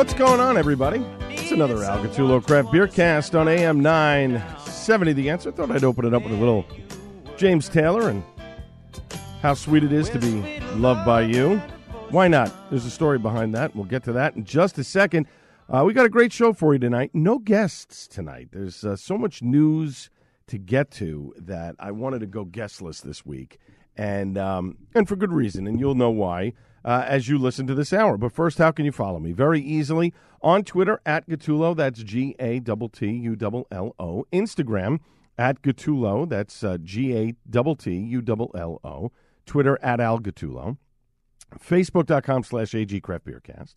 What's going on, everybody? It's another Al Gattullo Craft Beer Cast on AM 970. The answer. I thought I'd open it up with a little James Taylor and how sweet it is to be loved by you. Why not? There's a story behind that. We'll get to that in just a second. Uh, we got a great show for you tonight. No guests tonight. There's uh, so much news to get to that I wanted to go guestless this week, and um, and for good reason. And you'll know why uh, as you listen to this hour. But first, how can you follow me? Very easily on Twitter at Gattullo. That's G A T T U L L O. Instagram at Gattullo. That's uh, G A T T U L L O. Twitter at Al Gattullo. Facebook.com slash AG Craft Beer Cast.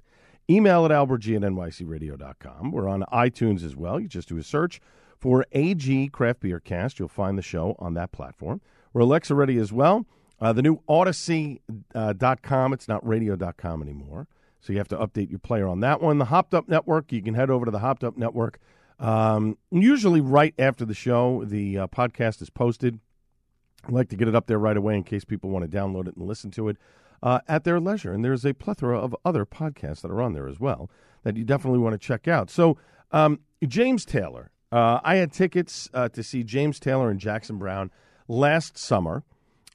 Email at albertg at nycradio.com. We're on iTunes as well. You just do a search for AG Craft Beer Cast. You'll find the show on that platform. We're Alexa ready as well. Uh, the new Audacy.com, it's not radio.com anymore. So you have to update your player on that one. The Hopped Up Network, you can head over to the Hopped Up Network. Um, usually, right after the show, the uh, podcast is posted. I like to get it up there right away in case people want to download it and listen to it uh, at their leisure. And there's a plethora of other podcasts that are on there as well that you definitely want to check out. So, um, James Taylor, uh, I had tickets uh, to see James Taylor and Jackson Browne last summer.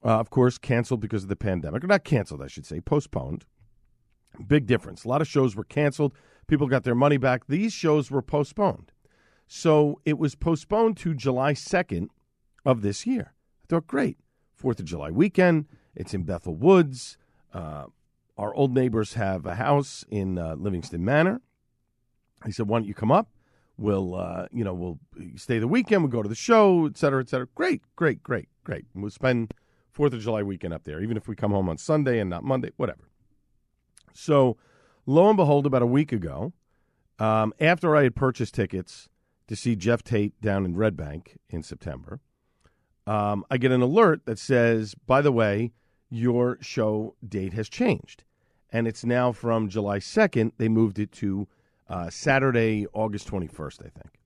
Uh, of course, canceled because of the pandemic. Or not canceled, I should say, postponed. Big difference. A lot of shows were canceled. People got their money back. These shows were postponed. So it was postponed to July 2nd of this year. I thought, great. Fourth of July weekend. It's in Bethel Woods. Uh, our old neighbors have a house in uh, Livingston Manor. He said, "Why don't you come up? We'll, uh, you know, we'll stay the weekend. We'll go to the show, et cetera, et cetera. Great, great, great, great. We'll spend Fourth of July weekend up there, even if we come home on Sunday and not Monday, whatever." So, lo and behold, about a week ago, um, after I had purchased tickets to see Geoff Tate down in Red Bank in September, um, I get an alert that says, "By the way." your show date has changed. And it's now from July 2nd. They moved it to uh, Saturday, August 21st, I think.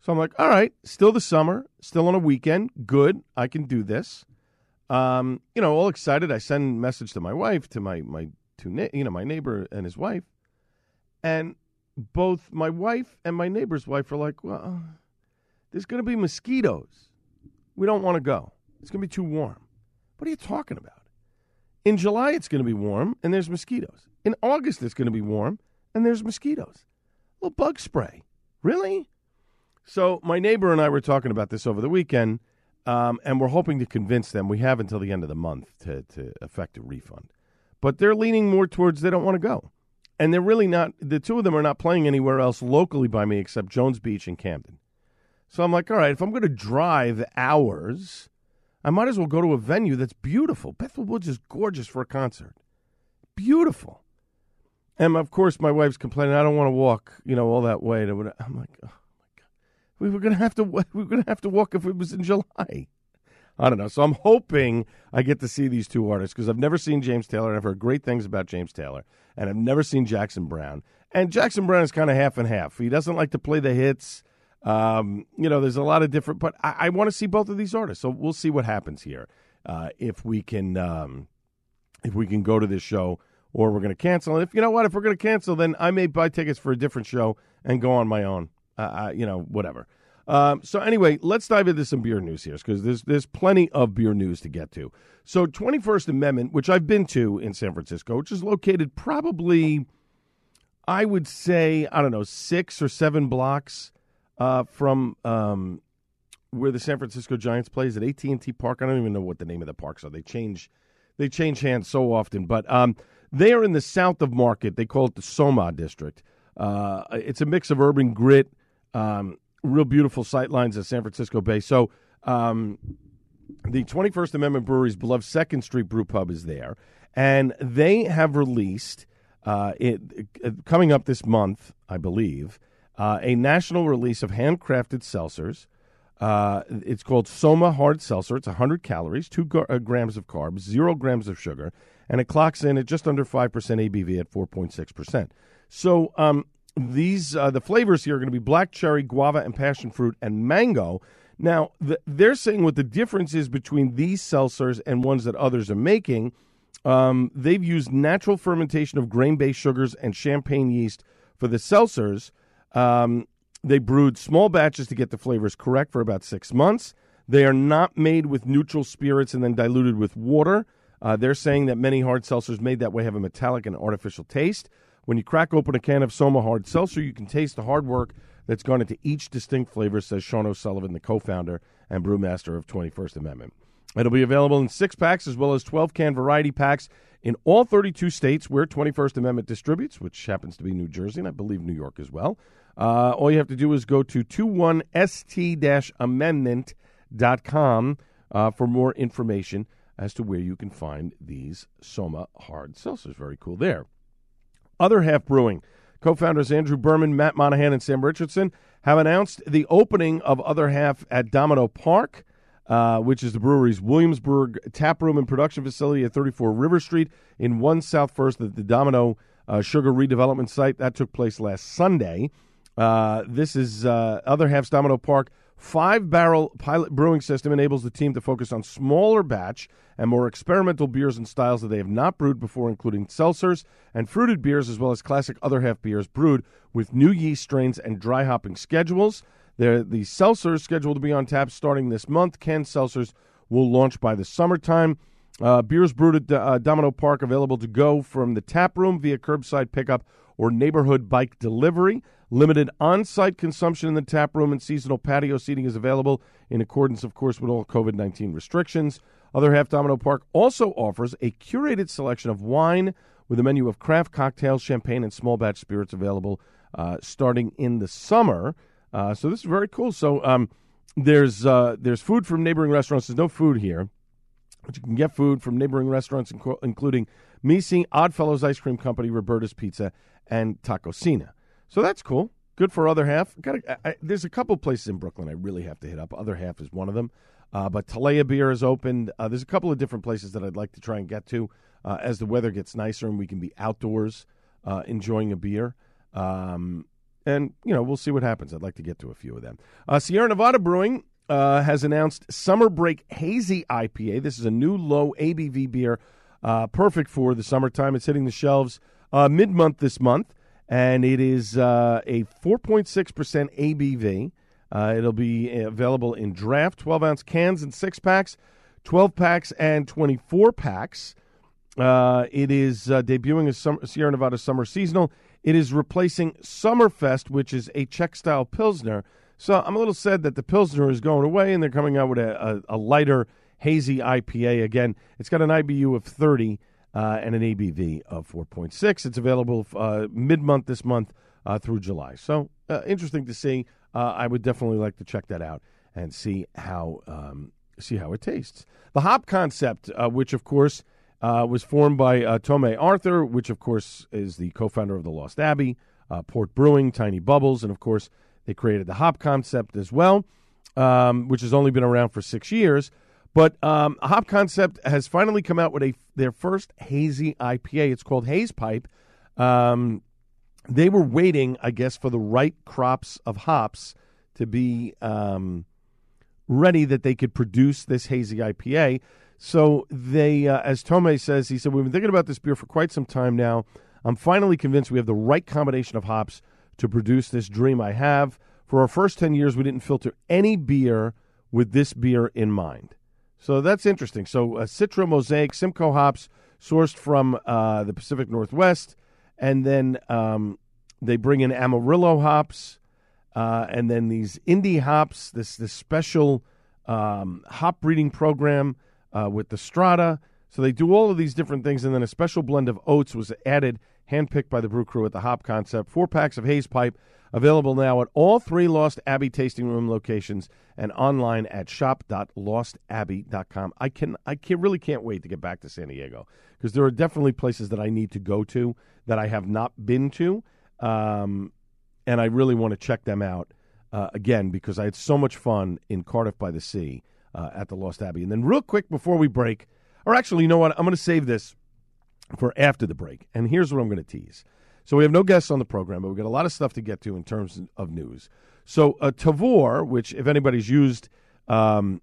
So I'm like, all right, still the summer, still on a weekend. Good. I can do this. Um, you know, all excited. I send message to my wife, to my, my na- you know, my neighbor and his wife. And both my wife and my neighbor's wife are like, well, there's going to be mosquitoes. We don't want to go. It's going to be too warm. What are you talking about? In July, it's going to be warm and there's mosquitoes. In August, it's going to be warm and there's mosquitoes. A little bug spray. Really? So, my neighbor and I were talking about this over the weekend, um, and we're hoping to convince them. We have until the end of the month to, to effect a refund. But they're leaning more towards they don't want to go. And they're really not, the two of them are not playing anywhere else locally by me except Jones Beach and Camden. So I'm like, all right, if I'm going to drive hours, I might as well go to a venue that's beautiful. Bethel Woods is gorgeous for a concert. Beautiful. And of course, my wife's complaining, I don't want to walk, you know, all that way. I'm like. We were to have to, we were to have to walk if it was in July. I don't know. So I'm hoping I get to see these two artists because I've never seen James Taylor and I've heard great things about James Taylor. And I've never seen Jackson Browne. And Jackson Browne is kind of half and half. He doesn't like to play the hits. Um, you know, there's a lot of different, but I, I want to see both of these artists. So we'll see what happens here. Uh, if we can, um, if we can go to this show, or we're going to cancel. And if you know what, if we're going to cancel, then I may buy tickets for a different show and go on my own. Uh, uh, you know, whatever. Um, so anyway, let's dive into some beer news here because there's there's plenty of beer news to get to. So 21st Amendment, which I've been to in San Francisco, which is located probably, I would say, I don't know, six or seven blocks uh, from um, where the San Francisco Giants plays at AT and T Park. I don't even know what the name of the parks are. They change they change hands so often, but um, they are in the south of Market. They call it the Soma district. Uh, it's a mix of urban grit, um, real beautiful sight lines of San Francisco Bay. So um, the 21st Amendment Brewery's beloved Second Street Brew Pub is there, and they have released uh, it uh, coming up this month, I believe, uh, a national release of handcrafted seltzers. Uh, it's called Soma Hard Seltzer. It's 100 calories, 2 gar- uh, grams of carbs, 0 grams of sugar, and it clocks in at just under 5% ABV at 4.6%. So um, these uh, the flavors here are going to be black cherry, guava, and passion fruit, and mango. Now, the, they're saying what the difference is between these seltzers and ones that others are making. Um, they've used natural fermentation of grain based sugars and champagne yeast for the seltzers. Um, they brewed small batches to get the flavors correct for about six months. They are not made with neutral spirits and then diluted with water. Uh, they're saying that many hard seltzers made that way have a metallic and artificial taste. When you crack open a can of Soma Hard Seltzer, you can taste the hard work that's gone into each distinct flavor, says Shaun O'Sullivan, the co founder and brewmaster of 21st Amendment. It'll be available in six packs as well as 12 can variety packs in all 32 states where 21st Amendment distributes, which happens to be New Jersey and I believe New York as well. Uh, all you have to do is go to 21st-amendment.com uh, for more information as to where you can find these Soma hard seltzers. Very cool there. Other Half Brewing. Co founders Andrew Burman, Matt Monahan, and Sam Richardson have announced the opening of Other Half at Domino Park, uh, which is the brewery's Williamsburg tap room and production facility at 34 River Street in 1 South First at the Domino uh, Sugar Redevelopment Site. That took place last Sunday. Uh, this is uh, Other Half's Domino Park. Five barrel pilot brewing system enables the team to focus on smaller batch and more experimental beers and styles that they have not brewed before, including seltzers and fruited beers, as well as classic Other Half beers brewed with new yeast strains and dry hopping schedules. They're, the seltzers scheduled to be on tap starting this month. Canned seltzers will launch by the summertime. Uh, beers brewed at uh, Domino Park available to go from the tap room via curbside pickup or neighborhood bike delivery. Limited on site consumption in the tap room and seasonal patio seating is available in accordance, of course, with all COVID 19 restrictions. Other Half Domino Park also offers a curated selection of wine with a menu of craft cocktails, champagne, and small batch spirits available uh, starting in the summer. Uh, so this is very cool. So um, there's uh, there's food from neighboring restaurants. There's no food here, but you can get food from neighboring restaurants, inc- including Misi, Oddfellows Ice Cream Company, Roberta's Pizza, and Tacocina. So that's cool. Good for other half. Got there's a couple places in Brooklyn I really have to hit up. Other half is one of them. Uh, but Talea Beer is opened. Uh, there's a couple of different places that I'd like to try and get to uh, as the weather gets nicer and we can be outdoors uh, enjoying a beer. Um, and, you know, we'll see what happens. I'd like to get to a few of them. Uh, Sierra Nevada Brewing uh, has announced Summer Break Hazy IPA. This is a new low ABV beer, perfect for the summertime. It's hitting the shelves mid month this month and it is uh, a 4.6% ABV. Uh, it'll be available in draft 12 ounce cans and six packs, 12 packs, and 24 packs. Uh, it is uh, debuting as summer, Sierra Nevada Summer Seasonal. It is replacing Summerfest, which is a Czech style Pilsner. So I'm a little sad that the Pilsner is going away and they're coming out with a, a, a lighter, hazy IPA. Again, it's got an IBU of 30 uh, and an ABV of 4.6. It's available uh, mid month this month uh, through July. So uh, interesting to see. Uh, I would definitely like to check that out and see how um, see how it tastes. The hop concept, uh, which of course was formed by Tomme Arthur, which of course is the co-founder of the Lost Abbey, Port Brewing, Tiny Bubbles, and of course they created the hop concept as well, um, which has only been around for six years. But um, Hop Concept has finally come out with a their first hazy IPA. It's called Haze Pipe. Um, they were waiting, I guess, for the right crops of hops to be um, ready that they could produce this hazy IPA. So they, uh, as Tomme says, he said, we've been thinking about this beer for quite some time now. I'm finally convinced we have the right combination of hops to produce this dream I have. For our first 10 years, we didn't filter any beer with this beer in mind. So that's interesting. So uh, Citra Mosaic Simcoe hops sourced from uh, the Pacific Northwest, and then um, they bring in Amarillo hops, uh, and then these indie hops. This this special um, hop breeding program uh, with the Strata. So they do all of these different things, and then a special blend of oats was added, handpicked by the brew crew at the Hop Concept. Four packs of Haze Pipe available now at all three Lost Abbey tasting room locations and online at shop.lostabbey.com. I can I can, really can't wait to get back to San Diego because there are definitely places that I need to go to that I have not been to, um, and I really want to check them out uh, again because I had so much fun in Cardiff by the Sea uh, at the Lost Abbey. And then, real quick before we break, or actually, you know what? I'm going to save this for after the break. And here's what I'm going to tease. So we have no guests on the program, but we've got a lot of stuff to get to in terms of news. So uh, Tavour, which if anybody's used um,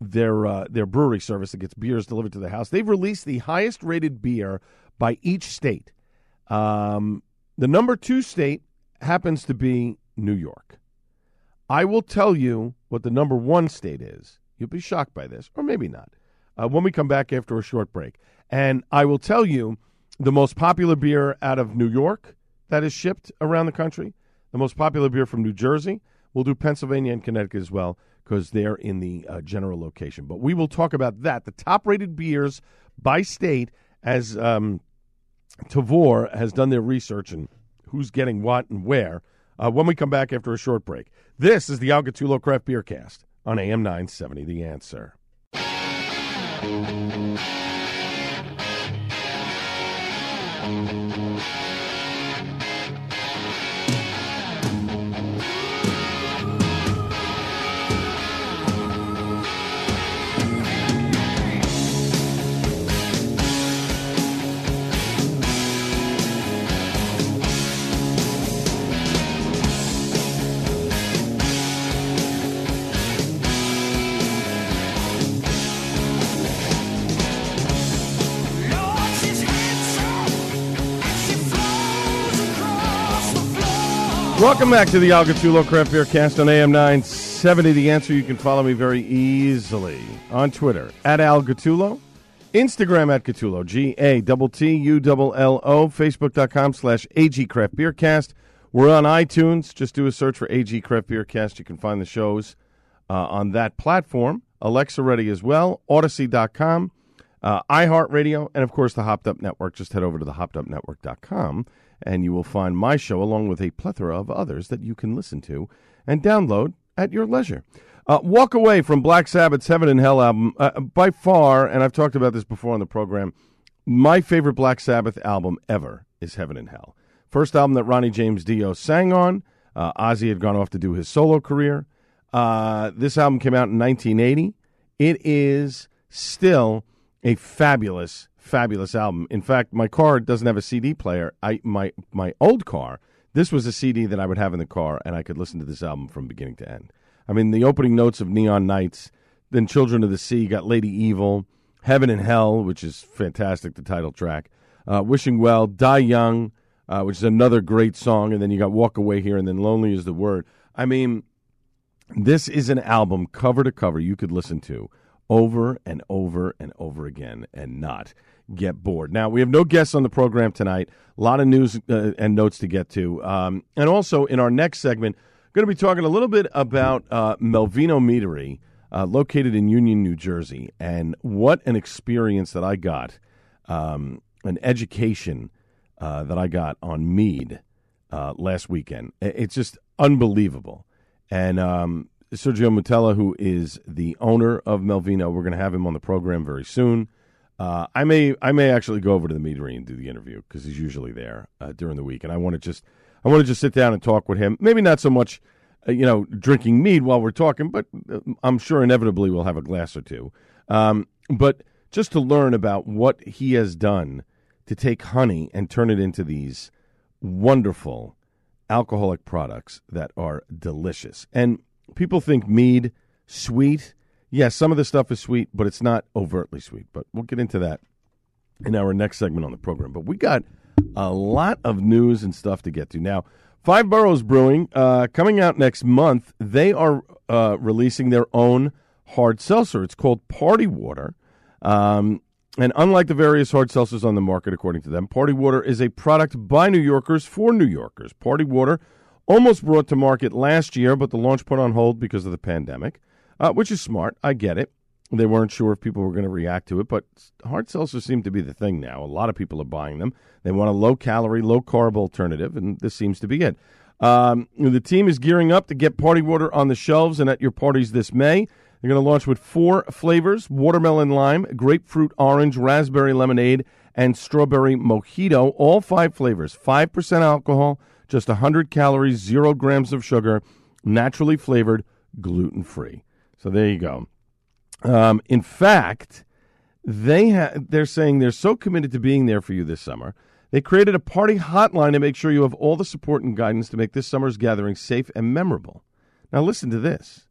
their uh, their brewery service that gets beers delivered to the house, they've released the highest rated beer by each state. Um, the number two state happens to be New York. I will tell you what the number one state is. You'll be shocked by this, or maybe not, uh, when we come back after a short break. And I will tell you the most popular beer out of New York that is shipped around the country, the most popular beer from New Jersey. We'll do Pennsylvania and Connecticut as well because they're in the uh, general location. But we will talk about that. The top rated beers by state as um, Tavour has done their research and who's getting what and where uh, when we come back after a short break. This is the Al Gattullo Craft Beer Cast on AM 970 The Answer. Welcome back to the Al Gattullo Craft Beer Cast on AM 970. The answer you can follow me very easily on Twitter at Al Instagram at Gattullo, G A T T U L L O, Facebook.com slash AG Craft Beer Cast. We're on iTunes. Just do a search for AG Craft Beer Cast. You can find the shows uh, on that platform. Alexa ready as well. Audacy.com, uh, iHeartRadio, and of course the Hopped Up Network. Just head over to the hoppedupnetwork.com and you will find my show along with a plethora of others that you can listen to and download at your leisure. Uh, Walk Away from Black Sabbath's Heaven and Hell album, uh, by far, and I've talked about this before on the program, my favorite Black Sabbath album ever is Heaven and Hell. First album that Ronnie James Dio sang on. Uh, Ozzy had gone off to do his solo career. Uh, this album came out in 1980. It is still a fabulous, fabulous album. In fact, my car doesn't have a CD player. I my my old car, this was a CD that I would have in the car, and I could listen to this album from beginning to end. I mean, the opening notes of Neon Knights, then Children of the Sea, got Lady Evil, Heaven and Hell, which is fantastic, the title track, uh, Wishing Well, Die Young, uh, which is another great song, and then you got Walk Away here, and then Lonely is the Word. I mean, this is an album cover to cover you could listen to over and over and over again and not get bored. Now, we have no guests on the program tonight. A lot of news uh, and notes to get to. Um, and also, in our next segment, going to be talking a little bit about uh, Melovino Meadery, uh, located in Union, New Jersey, and what an experience that I got, um, an education uh, that I got on mead uh, last weekend. It's just unbelievable. And um, Sergio Moutela, who is the owner of Melovino. We're going to have him on the program very soon. Uh, I may I may actually go over to the meadery and do the interview because he's usually there uh, during the week, and I want to just I want to just sit down and talk with him. Maybe not so much, uh, you know, drinking mead while we're talking, but uh, I'm sure inevitably we'll have a glass or two. Um, but just to learn about what he has done to take honey and turn it into these wonderful alcoholic products that are delicious. And people think mead sweet. Yes, some of the stuff is sweet, but it's not overtly sweet. But we'll get into that in our next segment on the program. But we got a lot of news and stuff to get to. Now, Five Boroughs Brewing, uh, coming out next month, they are uh, releasing their own hard seltzer. It's called Party Water. Um, and unlike the various hard seltzers on the market, according to them, Party Water is a product by New Yorkers for New Yorkers. Party Water almost brought to market last year, but the launch put on hold because of the pandemic, uh, which is smart. I get it. They weren't sure if people were going to react to it, but hard seltzers seem to be the thing now. A lot of people are buying them. They want a low calorie, low carb alternative, and this seems to be it. Um, the team is gearing up to get party water on the shelves and at your parties this May. They're going to launch with four flavors watermelon lime, grapefruit orange, raspberry lemonade, and strawberry mojito. All five flavors, 5% alcohol, just 100 calories, zero grams of sugar, naturally flavored, gluten free. So there you go. Um, in fact, they ha- they're saying they're so committed to being there for you this summer. They created a party hotline to make sure you have all the support and guidance to make this summer's gathering safe and memorable. Now, listen to this.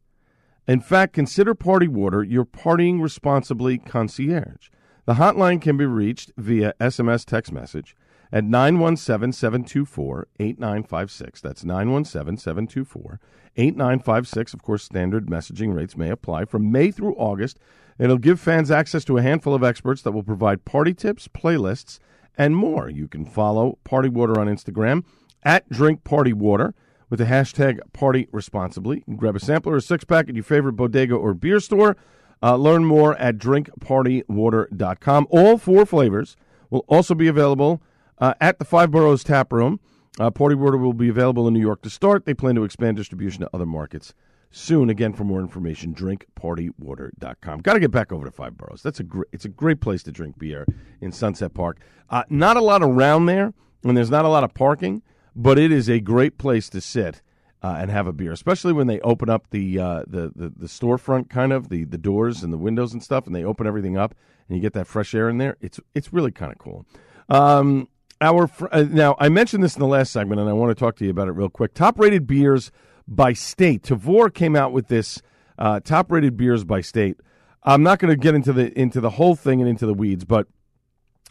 In fact, consider Party Water your partying responsibly concierge. The hotline can be reached via SMS text message at 917 724 8956. That's 917 724 8956. Of course, standard messaging rates may apply. From May through August, it'll give fans access to a handful of experts that will provide party tips, playlists, and more. You can follow Party Water on Instagram at Drink Party Water with the hashtag Party Responsibly. Grab a sampler or six pack at your favorite bodega or beer store. Uh, learn more at drinkpartywater.com. All four flavors will also be available uh, at the Five Boroughs Tap Room. Uh, Party Water will be available in New York to start. They plan to expand distribution to other markets soon. Again, for more information, drinkpartywater.com. Got to get back over to Five Boroughs. That's a great. It's a great place to drink beer in Sunset Park. Uh, not a lot around there, and there's not a lot of parking, but it is a great place to sit. Uh, and have a beer, especially when they open up the, uh, the the the storefront, kind of the the doors and the windows and stuff, and they open everything up, and you get that fresh air in there. It's it's really kind of cool. Um, our fr- uh, now, I mentioned this in the last segment, and I want to talk to you about it real quick. Top rated beers by state. Tavour came out with this uh, top rated beers by state. I'm not going to get into the into the whole thing and into the weeds, but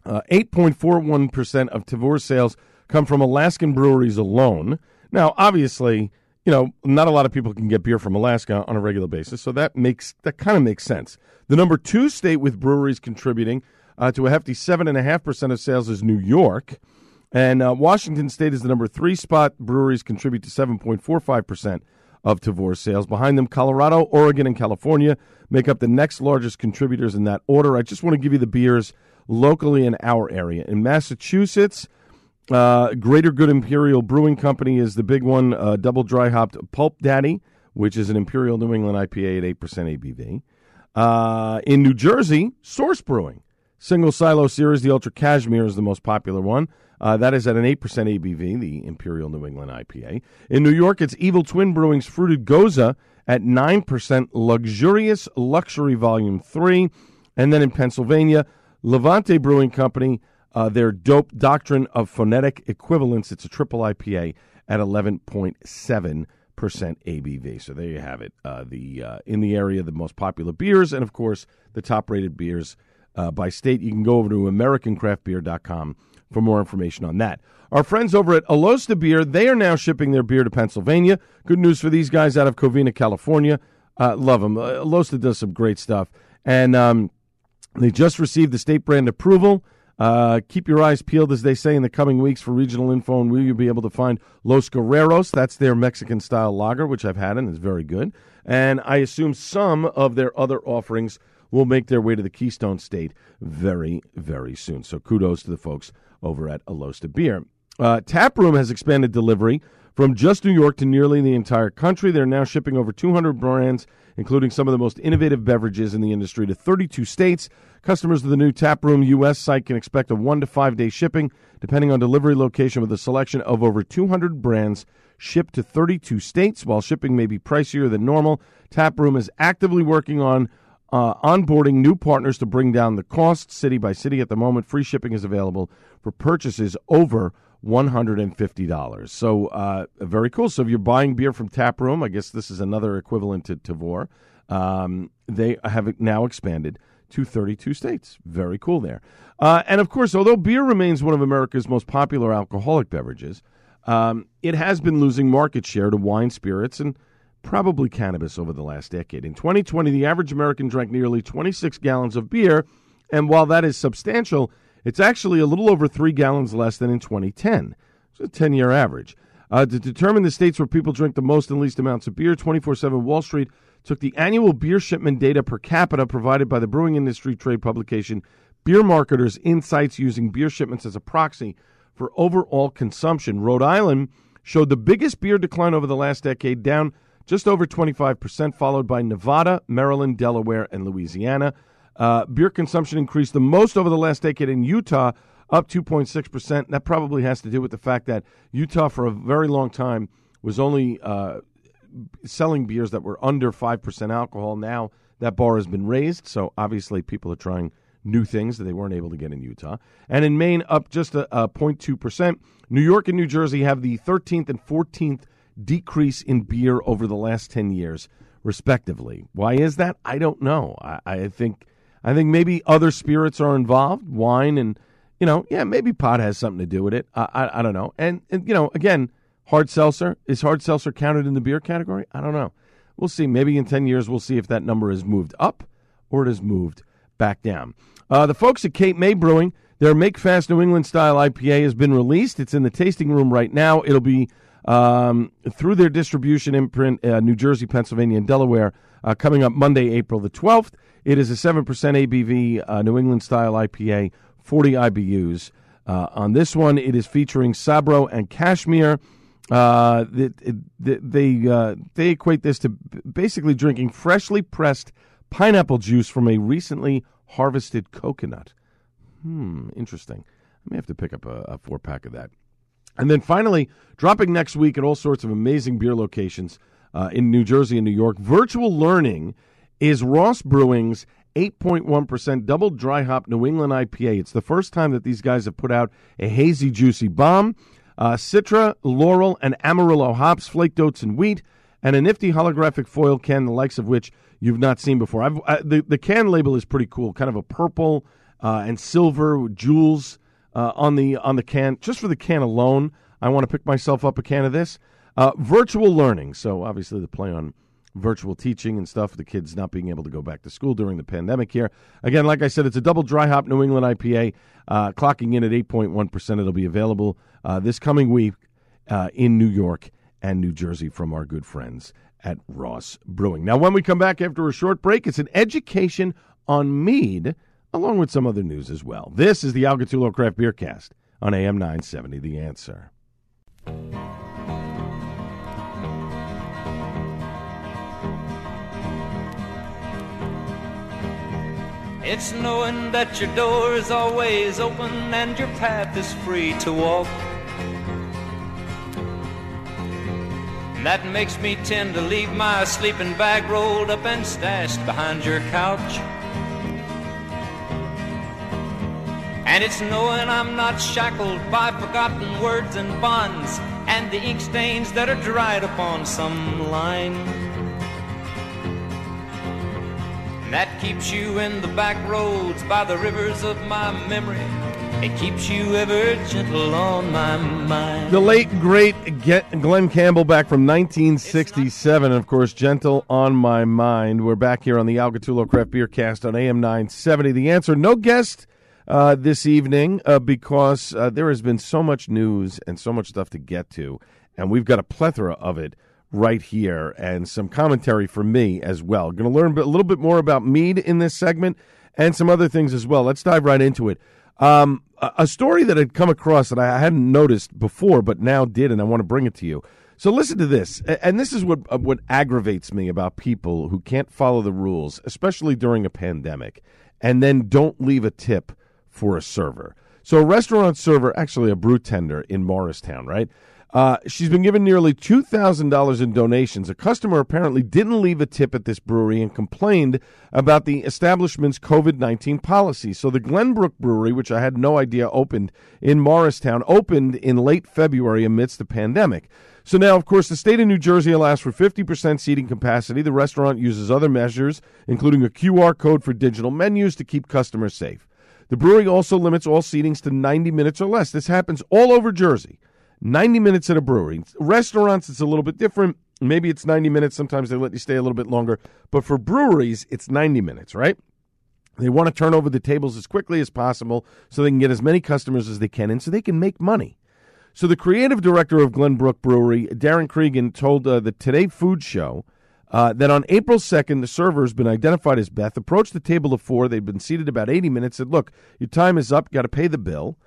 uh, 8.41 percent of Tavour sales come from Alaskan breweries alone. Now, obviously, you know, not a lot of people can get beer from Alaska on a regular basis, so that makes that kind of makes sense. The number two state with breweries contributing uh, to a hefty seven and a half percent of sales is New York, and uh, Washington State is the number three spot. Breweries contribute to seven point four five percent of Tavour sales. Behind them, Colorado, Oregon, and California make up the next largest contributors in that order. I just want to give you the beers locally in our area. In Massachusetts, uh, Greater Good Imperial Brewing Company is the big one, uh, double dry hopped Pulp Daddy, which is an Imperial New England IPA at 8% ABV. Uh, in New Jersey, Source Brewing. Single silo series, the Ultra Cashmere is the most popular one. Uh, that is at an 8% ABV, the Imperial New England IPA. In New York, it's Evil Twin Brewing's Fruited Goza at 9%, Luxurious Luxury Volume 3. And then in Pennsylvania, Levante Brewing Company, uh, their Dope Doctrine of Phonetic Equivalence, it's a triple IPA at 11.7% ABV. So there you have it. Uh, the uh, In the area, the most popular beers, and of course, the top rated beers uh, by state. You can go over to AmericanCraftBeer.com for more information on that. Our friends over at Alosta Beer, they are now shipping their beer to Pennsylvania. Good news for these guys out of Covina, California. Uh, love them. Uh, Alosta does some great stuff. And um, they just received the state brand approval. Uh, keep your eyes peeled, as they say, in the coming weeks for regional info, and will you be able to find Los Guerreros? That's their Mexican style lager, which I've had and is very good. And I assume some of their other offerings will make their way to the Keystone State very, very soon. So kudos to the folks over at Alosta Beer. Uh, Taproom has expanded delivery from just New York to nearly the entire country. They're now shipping over 200 brands, including some of the most innovative beverages in the industry, to 32 states. Customers of the new Taproom US site can expect a one to five day shipping, depending on delivery location, with a selection of over 200 brands shipped to 32 states. While shipping may be pricier than normal, Taproom is actively working on uh, onboarding new partners to bring down the cost city by city. At the moment, free shipping is available for purchases over $150. So, uh, very cool. So, if you're buying beer from Tap Room, I guess this is another equivalent to Tavour. Um, they have now expanded to 32 states. Very cool there. Uh, and of course, although beer remains one of America's most popular alcoholic beverages, um, it has been losing market share to wine, spirits, and probably cannabis over the last decade. In 2020, the average American drank nearly 26 gallons of beer, and while that is substantial, it's actually a little over three gallons less than in 2010. It's a 10 year average. Uh, to determine the states where people drink the most and least amounts of beer, 24 7 Wall Street took the annual beer shipment data per capita provided by the brewing industry trade publication Beer Marketers Insights using beer shipments as a proxy for overall consumption. Rhode Island showed the biggest beer decline over the last decade, down just over 25%, followed by Nevada, Maryland, Delaware, and Louisiana. Uh, beer consumption increased the most over the last decade in Utah, up 2.6%. That probably has to do with the fact that Utah, for a very long time, was only uh, selling beers that were under 5% alcohol. Now that bar has been raised, so obviously people are trying new things that they weren't able to get in Utah. And in Maine, up just a, a 0.2%. New York and New Jersey have the 13th and 14th decrease in beer over the last 10 years, respectively. Why is that? I don't know. I, I think I think maybe other spirits are involved, wine and you know, yeah, maybe pot has something to do with it. I, I, I don't know. And, and, you know, again, hard seltzer is hard seltzer counted in the beer category? I don't know. We'll see. Maybe in 10 years, we'll see if that number has moved up or it has moved back down. Uh, the folks at Cape May Brewing, their Make Fast New England style IPA has been released. It's in the tasting room right now. It'll be um, through their distribution imprint, uh, New Jersey, Pennsylvania, and Delaware, uh, coming up Monday, April the 12th. It is a 7% ABV uh, New England style IPA, 40 IBUs. Uh, on this one, it is featuring Sabro and Cashmere. Uh, they they, uh, they equate this to basically drinking freshly pressed pineapple juice from a recently harvested coconut. Hmm, interesting. I may have to pick up a, a four pack of that. And then finally, dropping next week at all sorts of amazing beer locations uh, in New Jersey and New York, virtual learning is Ross Brewing's 8.1% double dry hop New England IPA. It's the first time that these guys have put out a hazy, juicy bomb. Uh, Citra, Loral, and Amarillo hops, flaked oats, and wheat, and a nifty holographic foil can, the likes of which you've not seen before. I, the, the can label is pretty cool, kind of a purple uh, and silver jewels uh, on the on the can. Just for the can alone, I want to pick myself up a can of this. Uh, virtual learning, so obviously the play on virtual teaching and stuff, the kids not being able to go back to school during the pandemic here. Again, like I said, it's a double dry hop New England IPA, uh, clocking in at 8.1%. It'll be available uh, this coming week uh, in New York and New Jersey from our good friends at Ross Brewing. Now, when we come back after a short break, it's an education on mead, along with some other news as well. This is the Al Gattullo Craft Beer Cast on AM 970, The Answer. It's knowing that your door is always open and your path is free to walk. That makes me tend to leave my sleeping bag rolled up and stashed behind your couch. And it's knowing I'm not shackled by forgotten words and bonds and the ink stains that are dried upon some line. And That keeps you in the back roads by the rivers of my memory. It keeps you ever gentle on my mind. The late, great Glen Campbell back from 1967. Of course, Gentle on My Mind. We're back here on the Al Gattullo Craft Beer Cast on AM 970. The answer no guest uh, this evening uh, because uh, there has been so much news and so much stuff to get to, and we've got a plethora of it right here and some commentary from me as well. Going to learn a little bit more about mead in this segment and some other things as well. Let's dive right into it. Um, a story that I'd come across that I hadn't noticed before, but now did, and I want to bring it to you. So listen to this, and this is what uh, what aggravates me about people who can't follow the rules, especially during a pandemic, and then don't leave a tip for a server. So a restaurant server, actually a brew tender in Morristown, right? Uh, she's been given nearly $2,000 in donations. A customer apparently didn't leave a tip at this brewery and complained about the establishment's COVID 19 policy. So the Glenbrook Brewery, which I had no idea opened in Morristown, opened in late February amidst the pandemic. So now, of course, the state of New Jersey allows for 50% seating capacity. The restaurant uses other measures, including a QR code for digital menus to keep customers safe. The brewery also limits all seatings to 90 minutes or less. This happens all over Jersey. 90 minutes at a brewery. Restaurants, it's a little bit different. Maybe it's 90 minutes. Sometimes they let you stay a little bit longer. But for breweries, it's 90 minutes, right? They want to turn over the tables as quickly as possible so they can get as many customers as they can and so they can make money. So the creative director of Glenbrook Brewery, Darren Cregan, told uh, the Today Food Show uh, that on April 2nd, the server has been identified as Beth, approached the table of four. They'd been seated about 80 minutes, said, Look, your time is up, got to pay the bill.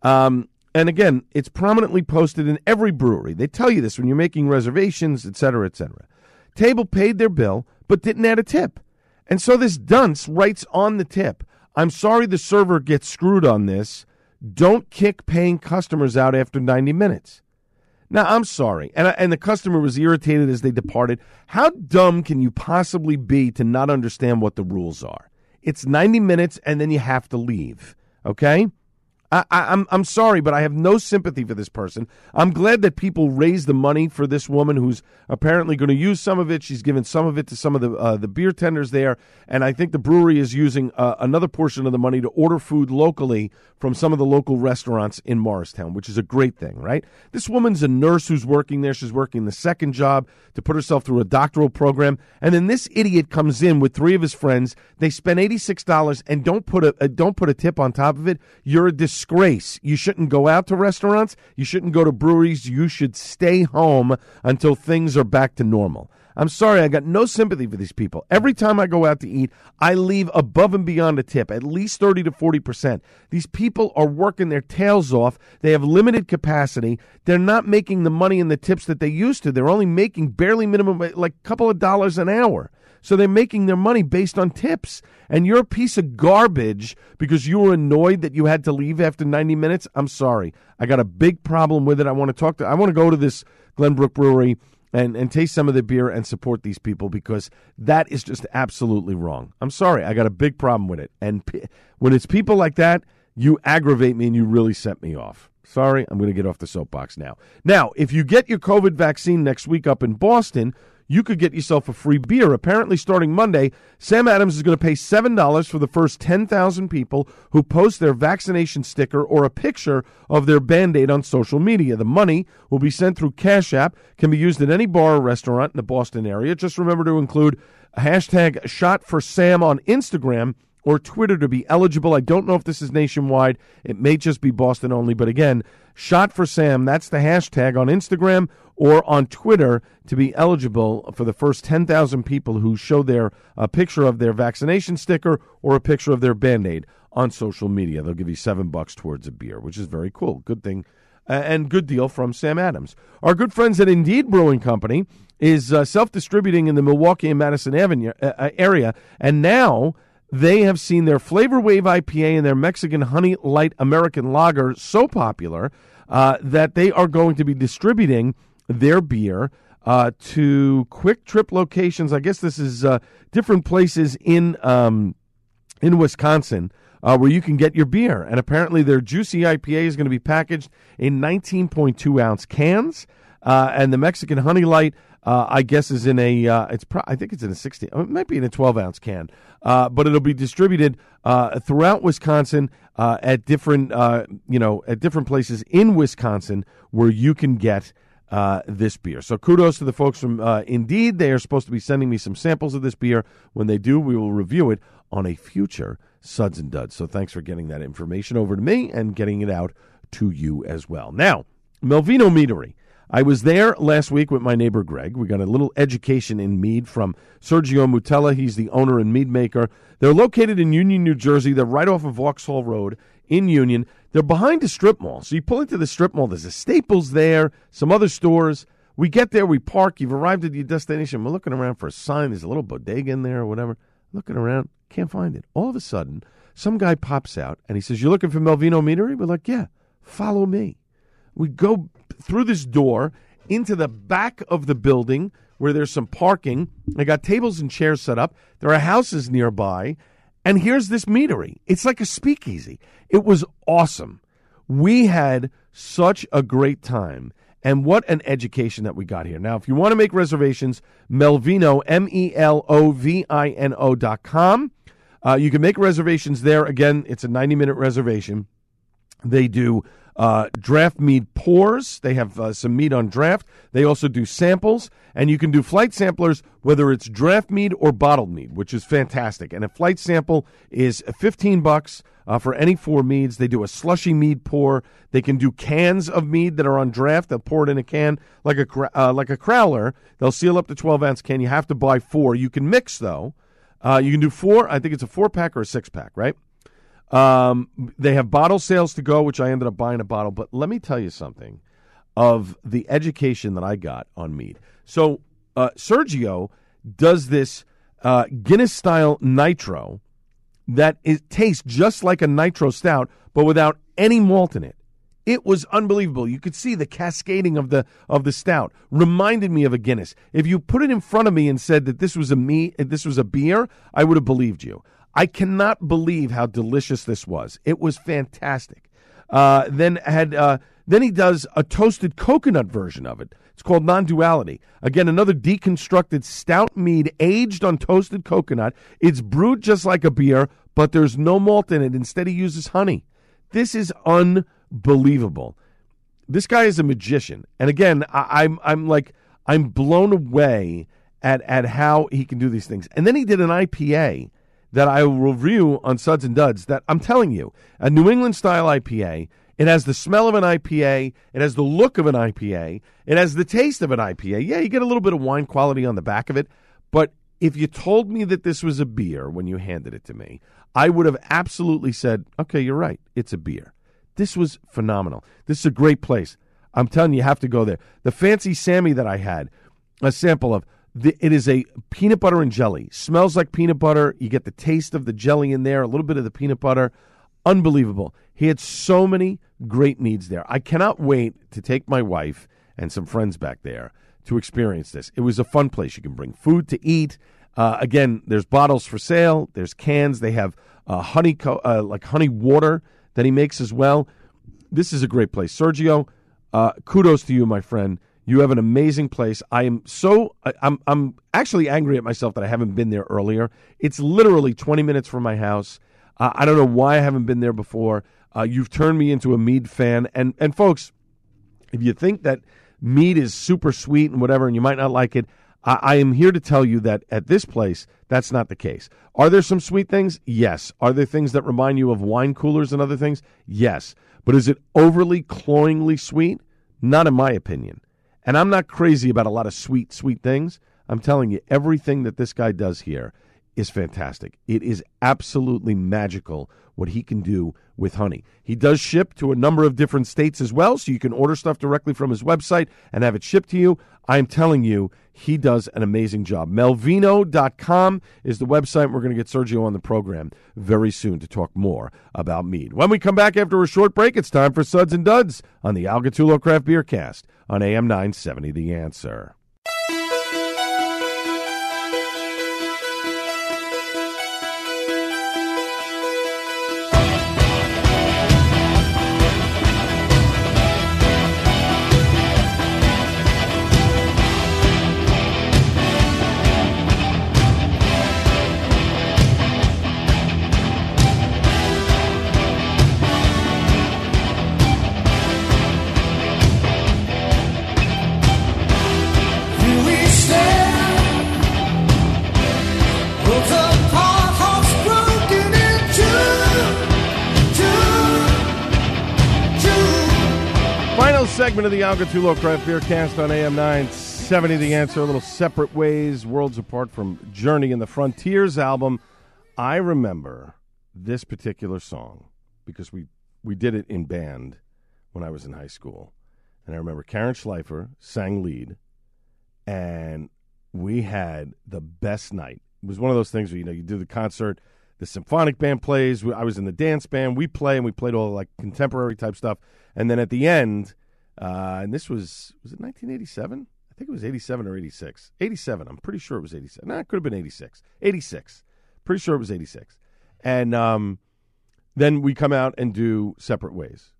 Um, and again, it's prominently posted in every brewery. They tell you this when you're making reservations, et cetera, et cetera. Table paid their bill, but didn't add a tip. And so this dunce writes on the tip, I'm sorry the server gets screwed on this. Don't kick paying customers out after 90 minutes. Now, I'm sorry. And, and the customer was irritated as they departed. How dumb can you possibly be to not understand what the rules are? It's 90 minutes and then you have to leave. Okay? I, I, I'm I'm sorry, but I have no sympathy for this person. I'm glad that people raised the money for this woman who's apparently going to use some of it. She's given some of it to some of the uh, the beer tenders there, and I think the brewery is using uh, another portion of the money to order food locally from some of the local restaurants in Morristown, which is a great thing, right? This woman's a nurse who's working there. She's working the second job to put herself through a doctoral program, and then this idiot comes in with three of his friends. They spend eighty six dollars and don't put a, a uh, don't put a tip on top of it. You're a dis- disgrace. You shouldn't go out to restaurants. You shouldn't go to breweries. You should stay home until things are back to normal. I'm sorry, I got no sympathy for these people. Every time I go out to eat, I leave above and beyond a tip, at least 30 to 40%. These people are working their tails off. They have limited capacity. They're not making the money in the tips that they used to. They're only making barely minimum, like a couple of dollars an hour. So they're making their money based on tips. And you're a piece of garbage because you were annoyed that you had to leave after 90 minutes. I'm sorry. I got a big problem with it. I want to talk to, I want to go to this Glenbrook Brewery and, and taste some of the beer and support these people because that is just absolutely wrong. I'm sorry. I got a big problem with it. And p- when it's people like that, you aggravate me and you really set me off. Sorry, I'm going to get off the soapbox now. Now, if you get your COVID vaccine next week up in Boston, you could get yourself a free beer. Apparently, starting Monday, Sam Adams is going to pay $7 for the first 10,000 people who post their vaccination sticker or a picture of their band aid on social media. The money will be sent through Cash App, can be used at any bar or restaurant in the Boston area. Just remember to include a hashtag shot for Sam on Instagram or Twitter to be eligible. I don't know if this is nationwide. It may just be Boston only. But again, Shot for Sam, that's the hashtag on Instagram or on Twitter to be eligible for the first 10,000 people who show their a picture of their vaccination sticker or a picture of their band aid on social media. They'll give you seven bucks towards a beer, which is very cool. Good thing and good deal from Sam Adams. Our good friends at Indeed Brewing Company is uh, self distributing in the Milwaukee and Madison Avenue uh, uh, area, and now they have seen their Flavor Wave IPA and their Mexican Honey Light American Lager so popular uh, that they are going to be distributing their beer uh, to Kwik Trip locations. I guess this is uh, different places in um, in Wisconsin. Uh, where you can get your beer. And apparently, their Juicy IPA is going to be packaged in 19.2 ounce cans. Uh, and the Mexican Honey Light uh, I guess is in a uh, it's pro- I think it's in a 16 it might be in a 12 ounce can uh, but it'll be distributed uh, throughout Wisconsin uh, at different uh, you know at different places in Wisconsin where you can get this beer. So kudos to the folks from Indeed. They are supposed to be sending me some samples of this beer. When they do we will review it on a future Suds and Duds. So thanks for getting that information over to me and getting it out to you as well. Now Melovino Meadery I was there last week with my neighbor Greg. We got a little education in mead from Sergio Moutela. He's the owner and mead maker. They're located in Union, New Jersey. They're right off of Vauxhall Road in Union. They're behind a strip mall. So you pull into the strip mall, there's a Staples there, some other stores. We get there, we park. You've arrived at your destination. We're looking around for a sign. There's a little bodega in there or whatever. Looking around, can't find it. All of a sudden, some guy pops out and he says, You're looking for Melovino Meadery? We're like, Yeah, follow me. We go through this door into the back of the building where there's some parking. They got tables and chairs set up. There are houses nearby. And here's this meadery. It's like a speakeasy. It was awesome. We had such a great time. And what an education that we got here. Now, if you want to make reservations, Melovino, M E L O V I N O dot com. Uh, you can make reservations there. Again, it's a 90 minute reservation. They do uh, draft mead pours. They have uh, some mead on draft. They also do samples, and you can do flight samplers whether it's draft mead or bottled mead, which is fantastic. And a flight sample is 15 bucks uh, for any four meads. They do a slushy mead pour. They can do cans of mead that are on draft. They'll pour it in a can like a uh, like a crowler. They'll seal up the 12 ounce can. You have to buy four. You can mix though. Uh, you can do four. I think it's a four pack or a six pack, right? Um, they have bottle sales to go, which I ended up buying a bottle. But let me tell you something of the education that I got on mead. So uh, Sergio does this uh, Guinness style nitro that it tastes just like a nitro stout, but without any malt in it. It was unbelievable. You could see the cascading of the of the stout. Reminded me of a Guinness. If you put it in front of me and said that this was a me, this was a beer, I would have believed you. I cannot believe how delicious this was. It was fantastic. Uh, then had uh, then he does a toasted coconut version of it. It's called Non Duality. Again, another deconstructed stout mead aged on toasted coconut. It's brewed just like a beer, but there's no malt in it. Instead, he uses honey. This is unbelievable. This guy is a magician, and again, I, I'm I'm like I'm blown away at at how he can do these things. And then he did an IPA that I will review on Suds and Duds that I'm telling you, a New England style IPA. It has the smell of an IPA. It has the look of an IPA. It has the taste of an IPA. Yeah, you get a little bit of wine quality on the back of it. But if you told me that this was a beer when you handed it to me, I would have absolutely said, okay, you're right. It's a beer. This was phenomenal. This is a great place. I'm telling you, you have to go there. The Fancy Sammy that I had, a sample of the, it is a peanut butter and jelly. Smells like peanut butter. You get the taste of the jelly in there, a little bit of the peanut butter. Unbelievable. He had so many great meads there. I cannot wait to take my wife and some friends back there to experience this. It was a fun place. You can bring food to eat. Uh, again, there's bottles for sale. There's cans. They have uh, honey, co- uh, like honey water that he makes as well. This is a great place, Sergio. Uh, kudos to you, my friend. You have an amazing place. I am so I'm I'm actually angry at myself that I haven't been there earlier. It's literally 20 minutes from my house. Uh, I don't know why I haven't been there before. Uh, you've turned me into a mead fan, and and folks, if you think that mead is super sweet and whatever, and you might not like it, I, I am here to tell you that at this place, that's not the case. Are there some sweet things? Yes. Are there things that remind you of wine coolers and other things? Yes. But is it overly cloyingly sweet? Not in my opinion. And I'm not crazy about a lot of sweet, sweet things. I'm telling you, everything that this guy does here is fantastic. It is absolutely magical what he can do with honey. He does ship to a number of different states as well, so you can order stuff directly from his website and have it shipped to you. I'm telling you, he does an amazing job. Melovino.com is the website. We're going to get Sergio on the program very soon to talk more about mead. When we come back after a short break, it's time for Suds and Duds on the Al Gattullo Craft Beer Cast on AM 970 The Answer. Segment of the Al Gattullo Craft Beer Cast on AM 970. The answer, a little separate ways, worlds apart from Journey in the Frontiers album. I remember this particular song because we, we did it in band when I was in high school. And I remember Karen Schleifer sang lead, and we had the best night. It was one of those things where, you know, you do the concert, the symphonic band plays. I was in the dance band. We play, and we played all like contemporary type stuff. And then at the end, uh, and this was was it 1987? I think it was 87 or 86. 87. I'm pretty sure it was 87. Nah, it could have been 86. 86. Pretty sure it was 86. And um, then we come out and do separate ways.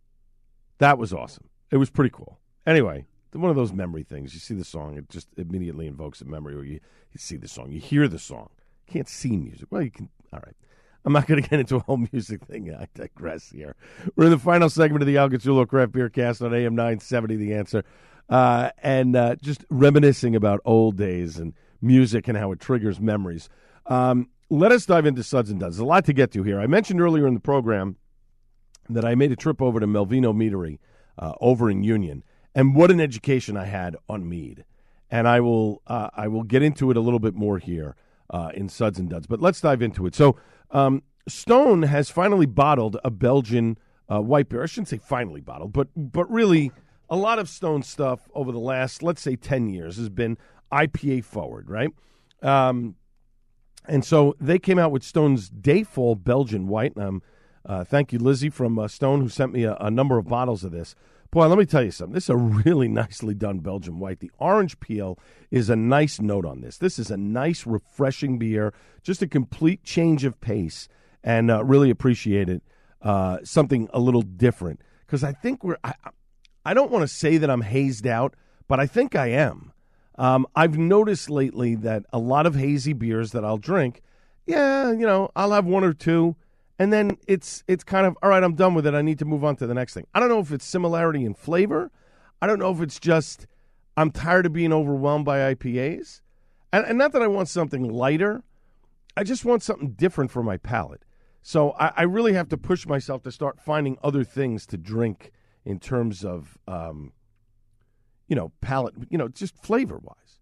That was awesome. It was pretty cool. Anyway, one of those memory things. You see the song, it just immediately invokes a memory, or you, you see the song, you hear the song. Can't see music. Well, you can. All right. I'm not going to get into a whole music thing. I digress here. We're in the final segment of the Al Gattullo Craft Beer Cast on AM 970, The Answer, uh, and uh, just reminiscing about old days and music and how it triggers memories. Um, let us dive into Suds and Duds. There's a lot to get to here. I mentioned earlier in the program that I made a trip over to Melovino Meadery uh, over in Union, and what an education I had on mead. And I will uh, I will get into it a little bit more here uh, in Suds and Duds. But let's dive into it. So um, Stone has finally bottled a Belgian uh, white beer. I shouldn't say finally bottled, but but really a lot of Stone stuff over the last let's say ten years has been IPA forward, right? Um, and so they came out with Stone's Dayfall Belgian White. Um, uh, thank you, Lizzie from uh, Stone, who sent me a, a, number of bottles of this. Boy, let me tell you something. This is a really nicely done Belgian White. The orange peel is a nice note on this. This is a nice, refreshing beer, just a complete change of pace, and uh, really appreciate it. Uh, something a little different because I think we're. I, I don't want to say that I'm hazed out, but I think I am. Um, I've noticed lately that a lot of hazy beers that I'll drink, yeah, you know, I'll have one or two, and then it's it's kind of all right. I'm done with it. I need to move on to the next thing. I don't know if it's similarity in flavor. I don't know if it's just I'm tired of being overwhelmed by IPAs, and, and not that I want something lighter. I just want something different for my palate. So I, I really have to push myself to start finding other things to drink in terms of um, you know, palate, you know, just flavor wise.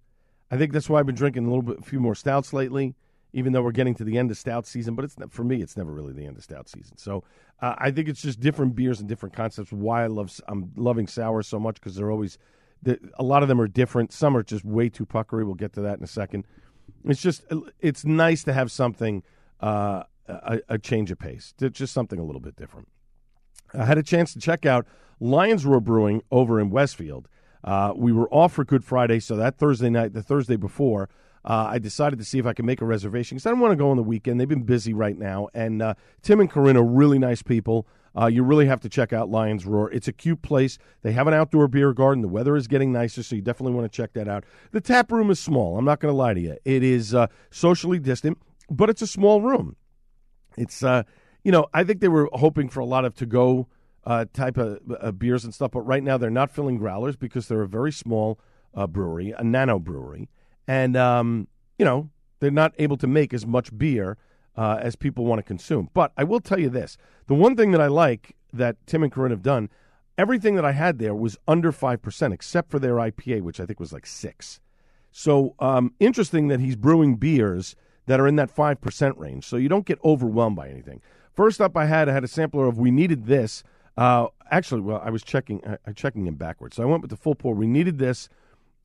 I think that's why I've been drinking a little bit, a few more stouts lately, even though we're getting to the end of stout season. But it's for me, it's never really the end of stout season. So uh, I think it's just different beers and different concepts. Why I love, I'm loving sour so much because they're always, a lot of them are different. Some are just way too puckery. We'll get to that in a second. It's just, it's nice to have something, uh, a, a change of pace, just something a little bit different. I had a chance to check out Lions Roar Brewing over in Westfield. Uh, we were off for Good Friday, so that Thursday night, the Thursday before, uh, I decided to see if I could make a reservation because I don't want to go on the weekend. They've been busy right now. And uh, Tim and Corinne are really nice people. Uh, you really have to check out Lions Roar. It's a cute place. They have an outdoor beer garden. The weather is getting nicer, so you definitely want to check that out. The tap room is small. I'm not going to lie to you. It is uh, socially distant, but it's a small room. It's, uh, you know, I think they were hoping for a lot of to go uh, type of uh, beers and stuff. But right now, they're not filling growlers because they're a very small brewery, a nano brewery, and um, you know they're not able to make as much beer uh, as people want to consume. But I will tell you this: the one thing that I like that Tim and Corinne have done, everything that I had there was under five percent, except for their IPA, which I think was like six. So um, interesting that he's brewing beers that are in that five percent range, so you don't get overwhelmed by anything. First up, I had I had a sampler of We Needed This uh, actually, well, I was checking I checking him backwards. So I went with the full pour. We needed this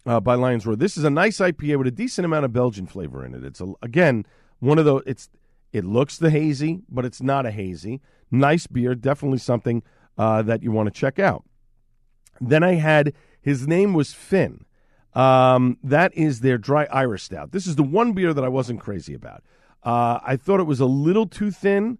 uh, by Lions Roar. This is a nice IPA with a decent amount of Belgian flavor in it. It's a, again one of those. It's it looks the hazy, but it's not a hazy. Nice beer, definitely something uh, that you want to check out. Then I had his name was Finn. Um, that is their dry Irish stout. This is the one beer that I wasn't crazy about. Uh, I thought it was a little too thin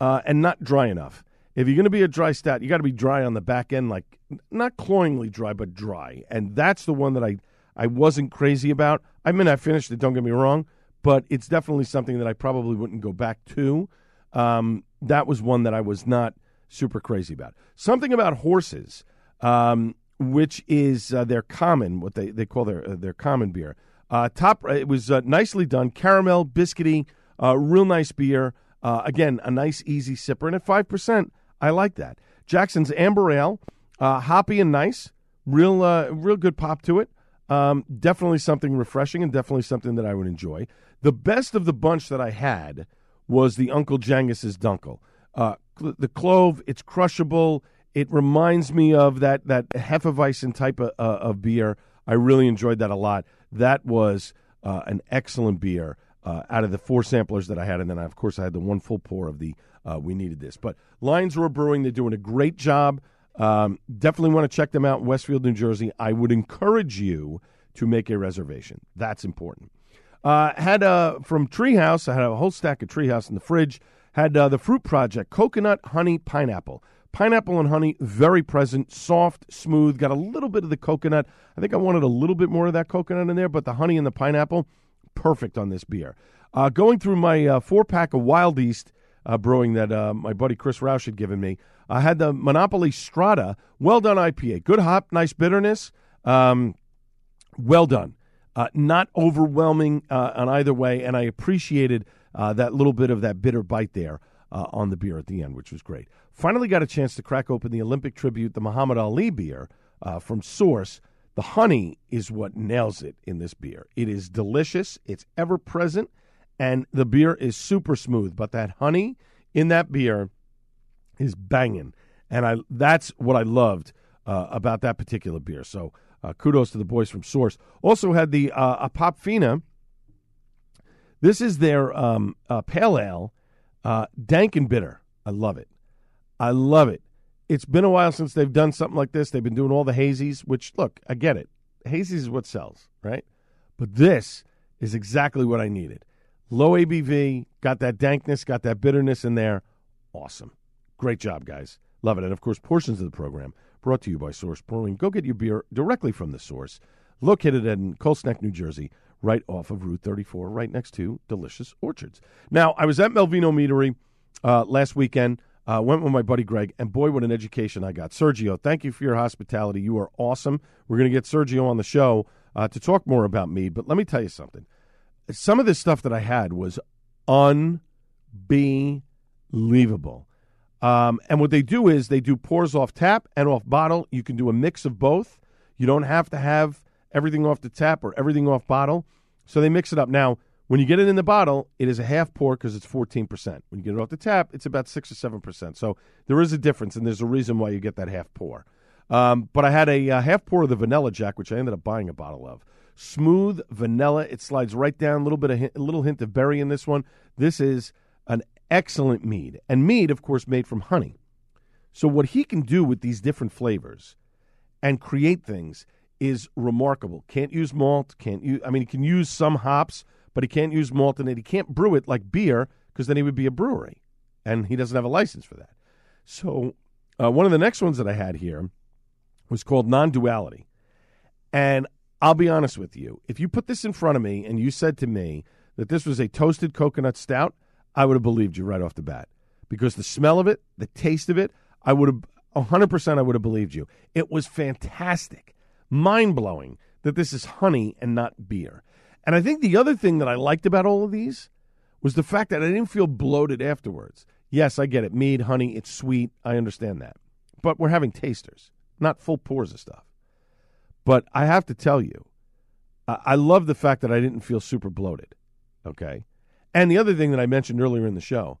uh, and not dry enough if you're going to be a dry stout, you got to be dry on the back end, like not cloyingly dry, but dry. And that's the one that I I wasn't crazy about. I mean, I finished it. Don't get me wrong, but it's definitely something that I probably wouldn't go back to. Um, that was one that I was not super crazy about. Something about horses, um, which is uh, their common, what they, they call their uh, their common beer. Uh, top, it was uh, nicely done, caramel, biscuity, uh, real nice beer. Uh, again, a nice easy sipper, and at five percent, I like that. Jackson's Amber Ale, uh, hoppy and nice, real, uh, real good pop to it. Um, definitely something refreshing and definitely something that I would enjoy. The best of the bunch that I had was the Uncle Jangus's Dunkel. Uh, the clove, it's crushable. It reminds me of that that Hefeweizen type of, uh, of beer. I really enjoyed that a lot. That was uh, an excellent beer uh, out of the four samplers that I had, and then I, of course I had the one full pour of the uh, we needed this. But Lions Roar Brewing, they're doing a great job. Um, definitely want to check them out in Westfield, New Jersey. I would encourage you to make a reservation. That's important. Uh, had uh, from Treehouse, I had a whole stack of Treehouse in the fridge. Had uh, the Fruit Project, coconut, honey, pineapple. Pineapple and honey, very present, soft, smooth, got a little bit of the coconut. I think I wanted a little bit more of that coconut in there, but the honey and the pineapple, perfect on this beer. Uh, going through my uh, four pack of Wild East uh, brewing that uh, my buddy Chris Roush had given me. I had the Monopoly Strata, well done IPA, good hop, nice bitterness, um, well done. Uh, not overwhelming uh, on either way, and I appreciated uh, that little bit of that bitter bite there uh, on the beer at the end, which was great. Finally, got a chance to crack open the Olympic tribute, the Muhammad Ali beer from Source. The honey is what nails it in this beer. It is delicious. It's ever present and the beer is super smooth. But that honey in that beer is banging, and I that's what I loved uh, about that particular beer. So uh, kudos to the boys from Source. Also had the uh, Apopfina. This is their um, uh, pale ale, uh, dank and bitter. I love it. I love it. It's been a while since they've done something like this. They've been doing all the hazies, which look, I get it. Hazies is what sells, right? But this is exactly what I needed. Low ABV, got that dankness, got that bitterness in there. Awesome. Great job, guys. Love it. And of course, portions of the program brought to you by Source Brewing. Go get your beer directly from the source. Located in Colts Neck, New Jersey, right off of Route 34, right next to Delicious Orchards. Now, I was at Melovino Meadery uh, last weekend. Uh, went with my buddy Greg, and boy, what an education I got. Sergio, thank you for your hospitality. You are awesome. We're going to get Sergio on the show uh, to talk more about mead, but let me tell you something some of the stuff that I had was unbelievable. Um, and what they do is they do pours off tap and off bottle. You can do a mix of both. You don't have to have everything off the tap or everything off bottle. So they mix it up. Now, when you get it in the bottle, it is a half pour because it's 14%. When you get it off the tap, it's about 6 or 7%. So there is a difference, and there's a reason why you get that half pour. Um, but I had a, a half pour of the Vanilla Jack, which I ended up buying a bottle of smooth vanilla. It slides right down. A little bit of a little hint of berry in this one. This is an excellent mead, and mead, of course, made from honey. So what he can do with these different flavors and create things is remarkable. Can't use malt. Can't use. I mean, he can use some hops, but he can't use malt in it. He can't brew it like beer because then he would be a brewery, and he doesn't have a license for that. So uh, one of the next ones that I had here was called non-duality, and I'll be honest with you. If you put this in front of me and you said to me that this was a toasted coconut stout, I would have believed you right off the bat because the smell of it, the taste of it, I would have 100% I would have believed you. It was fantastic. Mind blowing that this is honey and not beer. And I think the other thing that I liked about all of these was the fact that I didn't feel bloated afterwards. Yes, I get it. Mead, honey, it's sweet. I understand that. But we're having tasters, not full pours of stuff. But I have to tell you, I love the fact that I didn't feel super bloated. Okay. And the other thing that I mentioned earlier in the show,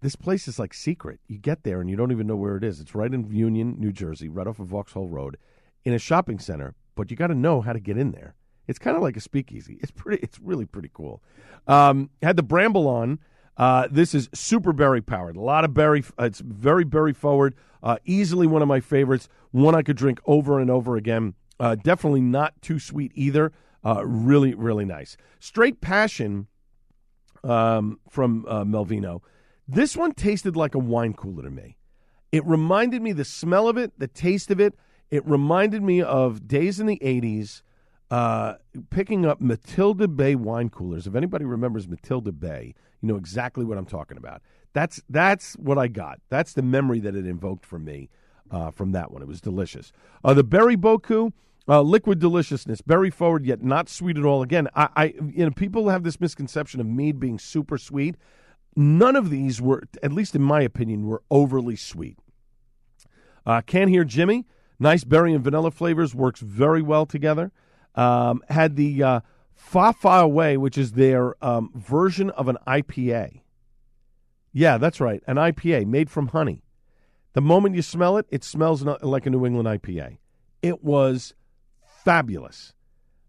this place is like secret. You get there and you don't even know where it is. It's right in Union, New Jersey, right off of Vauxhall Road, in a shopping center. But you got to know how to get in there. It's kind of like a speakeasy. It's pretty. It's really pretty cool. Um, had the Bramble on. Uh, this is super berry powered. A lot of berry. Uh, it's very berry forward. Uh, easily one of my favorites. One I could drink over and over again. Uh, definitely not too sweet either. Uh, really, really nice. Straight Passion um, from uh, Melovino. This one tasted like a wine cooler to me. It reminded me the smell of it, the taste of it. It reminded me of days in the 80s uh, picking up Matilda Bay wine coolers. If anybody remembers Matilda Bay, you know exactly what I'm talking about. That's that's what I got. That's the memory that it invoked for me uh, from that one. It was delicious. Uh, the Berry Boku, uh, liquid deliciousness, berry forward yet not sweet at all. Again, I, I, you know people have this misconception of mead being super sweet. None of these were, at least in my opinion, were overly sweet. Uh, Can't hear Jimmy. Nice berry and vanilla flavors works very well together. Um, had the uh, Fa Fa Away, which is their um, version of an IPA. Yeah, that's right, an IPA made from honey. The moment you smell it, it smells like a New England IPA. It was fabulous.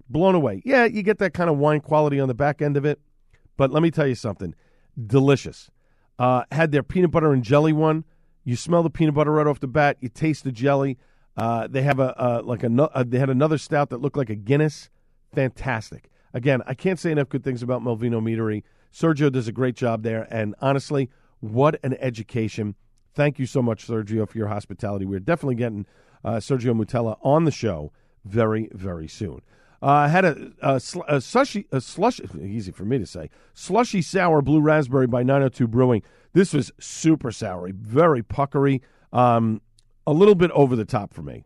Blown away. Yeah, you get that kind of wine quality on the back end of it, but let me tell you something delicious. Uh, had their peanut butter and jelly one. You smell the peanut butter right off the bat. You taste the jelly. Uh, they have a like a uh, they had another stout that looked like a Guinness. Fantastic. Again, I can't say enough good things about Melovino Meadery. Sergio does a great job there, and honestly, what an education Thank you so much, Sergio, for your hospitality. We're definitely getting uh, Sergio Moutela on the show very, very soon. Uh, had a, a, sl- a, slushy, a easy for me to say, slushy sour blue raspberry by 902 Brewing. This was super sour, very puckery, um, a little bit over the top for me.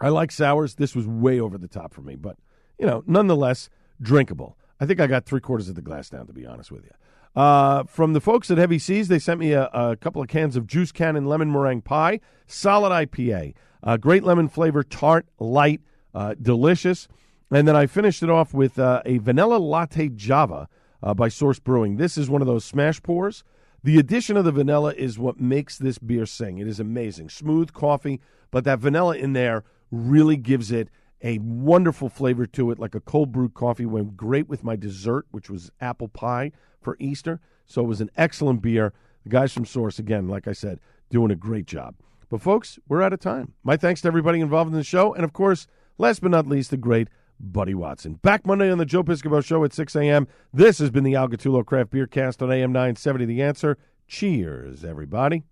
I like sours. This was way over the top for me, but you know, nonetheless, drinkable. I think I got three quarters of the glass down, to be honest with you. Uh, from the folks at Heavy Seas, they sent me a, a, couple of cans of Juice Cannon Lemon Meringue Pie, solid IPA, uh, great lemon flavor, tart, light, uh, delicious. And then I finished it off with uh, a vanilla latte Java uh, by Source Brewing. This is one of those smash pours. The addition of the vanilla is what makes this beer sing. It is amazing. Smooth coffee, but that vanilla in there really gives it a wonderful flavor to it, like a cold brewed coffee. Went great with my dessert, which was apple pie for Easter. So it was an excellent beer. The guys from Source, again, like I said, doing a great job. But folks, we're out of time. My thanks to everybody involved in the show, and of course, last but not least, the great Buddy Watson. Back Monday on the Joe Piscopo Show at 6 a.m. This has been the Al Gattullo Craft Beer Cast on AM 970 The Answer. Cheers, everybody.